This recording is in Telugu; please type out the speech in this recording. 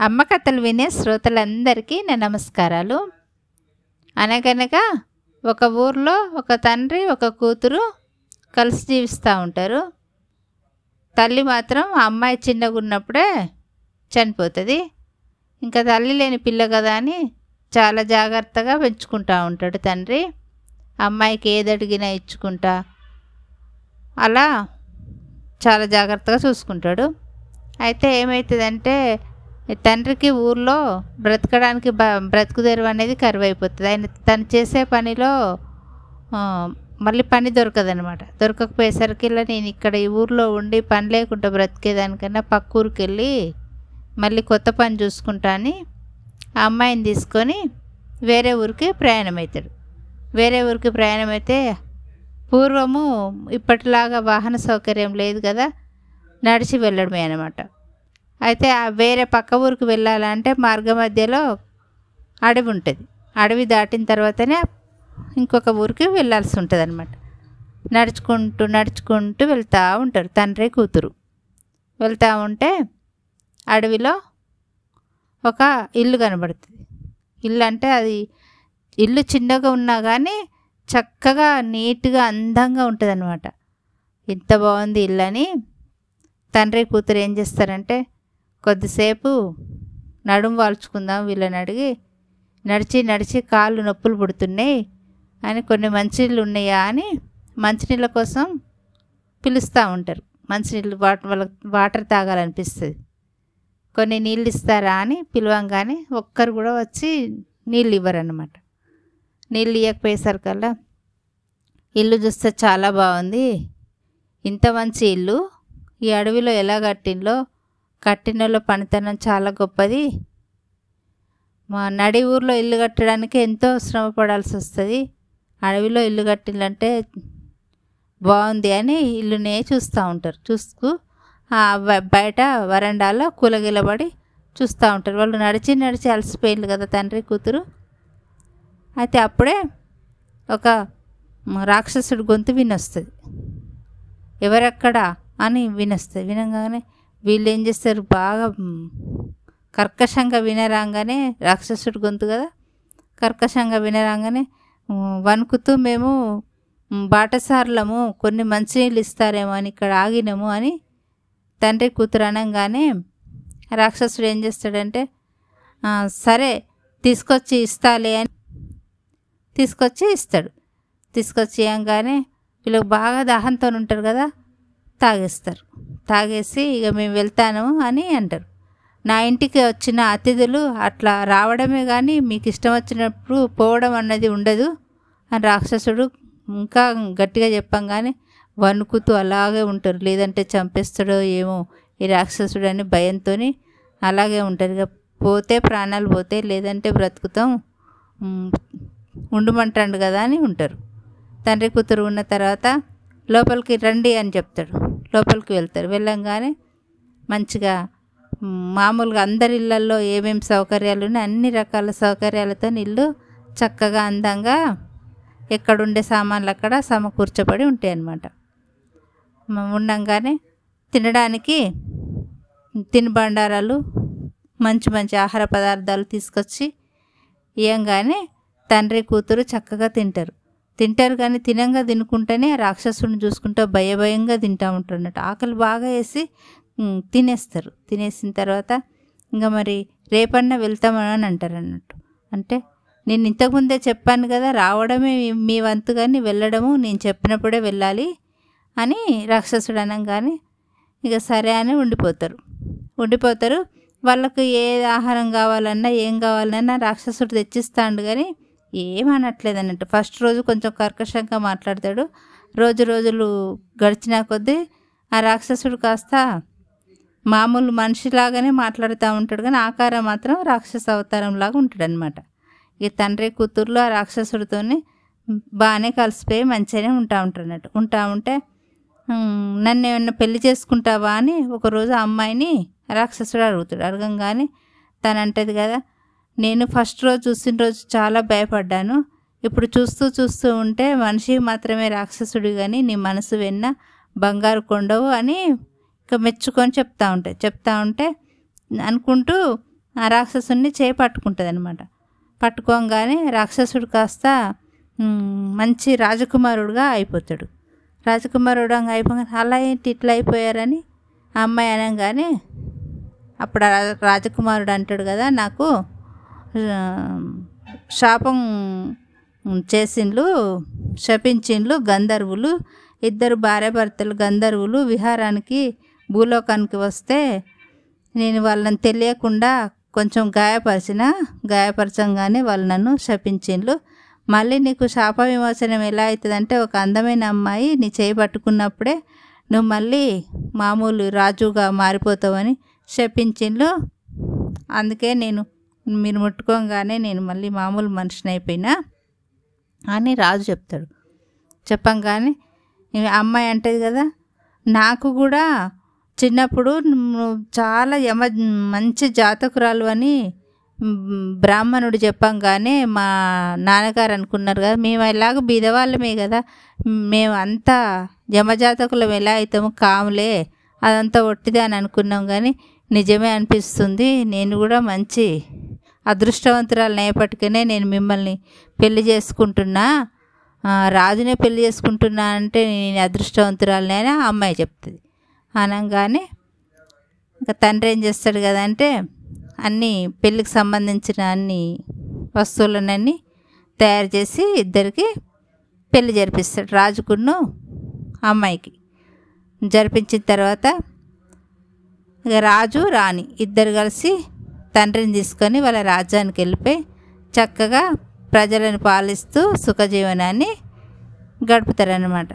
అమ్మ కథలు వినే శ్రోతలందరికీ నా నమస్కారాలు. అనగనగా ఒక ఊర్లో ఒక తండ్రి ఒక కూతురు కలిసి జీవిస్తూ ఉంటారు. తల్లి మాత్రం ఆ అమ్మాయి చిన్నగా ఉన్నప్పుడే చనిపోతుంది. ఇంకా తల్లి లేని పిల్ల కదా అని చాలా జాగ్రత్తగా పెంచుకుంటూ ఉంటాడు తండ్రి. అమ్మాయికి ఏది అడిగినా ఇచ్చుకుంటా. అలా చాలా జాగ్రత్తగా చూసుకుంటాడు. అయితే ఏమవుతుందంటే తండ్రికి ఊర్లో బ్రతకడానికి బ బ్రతుకు తెరువు అనేది కరువు అయిపోతుంది ఆయన తను చేసే పనిలో మళ్ళీ పని దొరకదనమాట దొరకకపోయేసరికి ఇలా నేను ఇక్కడ ఈ ఊర్లో ఉండి పని లేకుండా బ్రతికేదానికన్నా పక్క ఊరికి వెళ్ళి మళ్ళీ కొత్త పని చూసుకుంటా అని ఆ అమ్మాయిని తీసుకొని వేరే ఊరికి ప్రయాణం అవుతాడు వేరే ఊరికి ప్రయాణం అయితే పూర్వము ఇప్పటిలాగా వాహన సౌకర్యం లేదు కదా నడిచి వెళ్ళడమే అనమాట అయితే వేరే పక్క ఊరికి వెళ్ళాలంటే మార్గ మధ్యలో అడవి ఉంటుంది. అడవి దాటిన తర్వాతనే ఇంకొక ఊరికి వెళ్ళాల్సి ఉంటుంది అనమాట నడుచుకుంటూ నడుచుకుంటూ వెళ్తూ ఉంటారు తండ్రి కూతురు. వెళ్తూ ఉంటే అడవిలో ఒక ఇల్లు కనబడుతుంది. ఇల్లు అంటే అది ఇల్లు చిన్నగా ఉన్నా కానీ చక్కగా నీట్గా అందంగా ఉంటుంది అనమాట ఇంత బాగుంది ఇల్లు అని తండ్రి కూతురు ఏం చేస్తారంటే కొద్దిసేపు నడుము వాల్చుకుందాం వీళ్ళని అడిగి నడిచి నడిచి కాళ్ళు నొప్పులు పుడుతున్నాయి అని కొన్ని మంచినీళ్ళు ఉన్నాయా అని మంచినీళ్ళ కోసం పిలుస్తూ ఉంటారు. మంచినీళ్ళు వాటర్ వాళ్ళకి వాటర్ తాగాలనిపిస్తుంది. కొన్ని నీళ్ళు ఇస్తారా అని పిలవంగానే ఒక్కరు కూడా వచ్చి నీళ్ళు ఇవ్వరన్నమాట. నీళ్ళు ఇవ్వకపోయేసరికల్లా ఇల్లు చూస్తే చాలా బాగుంది. ఇంత మంచి ఇల్లు ఈ అడవిలో ఎలా కట్టిందో కట్టినలో పనితనం చాలా గొప్పది. మా నడి ఊర్లో ఇల్లు కట్టడానికి ఎంతో శ్రమ పడాల్సి వస్తుంది. అడవిలో ఇల్లు కట్టిందంటే బాగుంది అని ఇల్లునే చూస్తూ ఉంటారు. చూస్తూ ఆ బయట వరండాలో కూలగిలబడి చూస్తూ ఉంటారు. వాళ్ళు నడిచి నడిచి అలసిపోయింది కదా తండ్రి కూతురు. అయితే అప్పుడే ఒక రాక్షసుడు రాక్షసుడి గొంతు వినొస్తుంది. ఎవరెక్కడా అని వినొస్తుంది. వినగానే వీళ్ళు ఏం చేస్తారు? బాగా కర్కశంగా వినరాగానే రాక్షసుడి గొంతు కదా? కర్కశంగా వినరాగానే వణుకుతూ మేము బాటసార్లము కొన్ని మంచినీళ్ళు ఇస్తారేమో అని ఇక్కడ ఆగినాము అని తండ్రి కూతురు అనగానే రాక్షసుడు ఏం చేస్తాడంటే సరే తీసుకొచ్చి ఇస్తాలే అని తీసుకొచ్చి ఇస్తాడు. తీసుకొచ్చి ఇవ్వగానే వీళ్ళకి బాగా దాహంతో ఉంటారు కదా? తాగేస్తారు. తాగేసి ఇక మేము వెళ్తాను అని అంటారు. నా ఇంటికి వచ్చిన అతిథులు అట్లా రావడమే కానీ మీకు ఇష్టం వచ్చినప్పుడు పోవడం అన్నది ఉండదు అని రాక్షసుడు ఇంకా గట్టిగా చెప్పంగానే వణుకుతూ అలాగే ఉంటారు. లేదంటే చంపేస్తాడో ఏమో ఈ రాక్షసుడు అని భయంతో అలాగే ఉంటారు. ఇక పోతే ప్రాణాలు పోతే లేదంటే బ్రతుకుతాం. ఉండమంటాడు కదా అని ఉంటారు. తండ్రి కూతురు ఉన్న తర్వాత లోపలికి రండి అని చెప్తాడు. లోపలికి వెళ్తారు. వెళ్ళంగానే మంచిగా మామూలుగా అందరి ఇళ్ళల్లో ఏమేమి సౌకర్యాలు ఉన్నాయి? అన్ని రకాల సౌకర్యాలతో ఇల్లు చక్కగా అందంగా ఎక్కడుండే సామాన్లు అక్కడ సమకూర్చబడి ఉంటాయి అన్నమాట. ఉండంగానే తినడానికి తినుబండారాలు మంచి మంచి ఆహార పదార్థాలు తీసుకొచ్చి ఇవ్వంగానే తండ్రి కూతురు చక్కగా తింటారు. తింటారు కానీ తినంగా తినుకుంటేనే రాక్షసుని చూసుకుంటూ భయ భయంగా తింటూ ఉంటారు అన్నట్టు ఆకలి బాగా వేసి తినేస్తారు. తినేసిన తర్వాత ఇంకా మరి రేపన్నా వెళ్తామని అంటారు అన్నట్టు అంటే నేను ఇంతకుముందే చెప్పాను కదా రావడమే మీ వంతు కానీ వెళ్ళడము నేను చెప్పినప్పుడే వెళ్ళాలి అని రాక్షసుడు అనగానే ఇక సరే అని ఉండిపోతారు. ఉండిపోతారు. వాళ్ళకు ఏ ఆహారం కావాలన్నా ఏం కావాలన్నా రాక్షసుడు తెచ్చిస్తాడు కానీ ఏమనట్లేదు అన్నట్టు. ఫస్ట్ రోజు కొంచెం కర్కశంగా మాట్లాడతాడు. రోజు రోజులు గడిచిన కొద్దీ ఆ రాక్షసుడు కాస్త మామూలు మనిషిలాగానే మాట్లాడుతూ ఉంటాడు కానీ ఆకారం మాత్రం రాక్షస అవతారం లాగా ఈ తండ్రి కూతుర్లు ఆ రాక్షసుడితోని బాగానే కలిసిపోయి మంచిగానే ఉంటా ఉంటారు అన్నట్టు. ఉంటా ఉంటే నన్ను ఏమన్నా పెళ్ళి చేసుకుంటావా? అని ఒకరోజు ఆ అమ్మాయిని రాక్షసుడు అడుగుతాడు. అడగంగానే తను అంటది కదా నేను ఫస్ట్ రోజు చూసిన రోజు చాలా భయపడ్డాను. ఇప్పుడు చూస్తూ చూస్తూ ఉంటే మనిషి మాత్రమే రాక్షసుడు కానీ నీ మనసు వెన్న బంగారు కొండవు అని ఇక మెచ్చుకొని చెప్తా ఉంటాయి చెప్తా ఉంటే అనుకుంటూ ఆ రాక్షసుని చేయి పట్టుకుంటుంది అనమాట పట్టుకోగానే రాక్షసుడు కాస్త మంచి రాజకుమారుడుగా అయిపోతాడు. రాజకుమారుడు అయిపోగానే అలా ఏంటి ఇట్లా అయిపోయారని ఆ అమ్మాయి అనగానే అప్పుడు రాజకుమారుడు అంటాడు కదా నాకు శాపం చేసిండ్లు శపించిండ్లు గంధర్వులు ఇద్దరు భార్యాభర్తలు గంధర్వులు విహారానికి భూలోకానికి వస్తే నేను వాళ్ళని తెలియకుండా కొంచెం గాయపరిచిన గాయపరచంగానే వాళ్ళు నన్ను శపించిండ్లు. మళ్ళీ నీకు శాప విమోచనం ఎలా అవుతుందంటే ఒక అందమైన అమ్మాయి నీ చేయి పట్టుకున్నప్పుడే నువ్వు మళ్ళీ మామూలు రాజుగా మారిపోతావని శపించిండ్లు. అందుకే నేను మీరు ముట్టుకోగానే నేను మళ్ళీ మామూలు మనిషిని అయిపోయినా అని రాజు చెప్తాడు. చెప్పంగానే అమ్మాయి అంటది కదా నాకు కూడా చిన్నప్పుడు చాలా యమ మంచి జాతకురాలు అని బ్రాహ్మణుడు చెప్పంగానే మా నాన్నగారు అనుకున్నారు కదా మేము ఎలాగో బీదవాళ్ళమే కదా మేము అంతా యమజాతకులం ఎలా అవుతాము కాములే అదంతా ఒట్టిదే అని అనుకున్నాం కానీ నిజమే అనిపిస్తుంది నేను కూడా మంచి అదృష్టవంతురాలు నేను మిమ్మల్ని పెళ్ళి చేసుకుంటున్నా. రాజునే పెళ్ళి చేసుకుంటున్నా అంటే నేను అదృష్టవంతురాలనే ఆ అమ్మాయి చెప్తుంది. అనగానే ఇంకా తండ్రి ఏం చేస్తాడు కదంటే అన్నీ పెళ్ళికి సంబంధించిన అన్ని వస్తువులనన్నీ తయారు చేసి ఇద్దరికి పెళ్ళి జరిపిస్తాడు రాజుకును అమ్మాయికి. జరిపించిన తర్వాత ఇక రాజు రాణి ఇద్దరు కలిసి తండ్రిని తీసుకొని వాళ్ళ రాజ్యానికి వెళ్ళిపోయి చక్కగా ప్రజలను పాలిస్తూ సుఖజీవనాన్ని గడుపుతారనమాట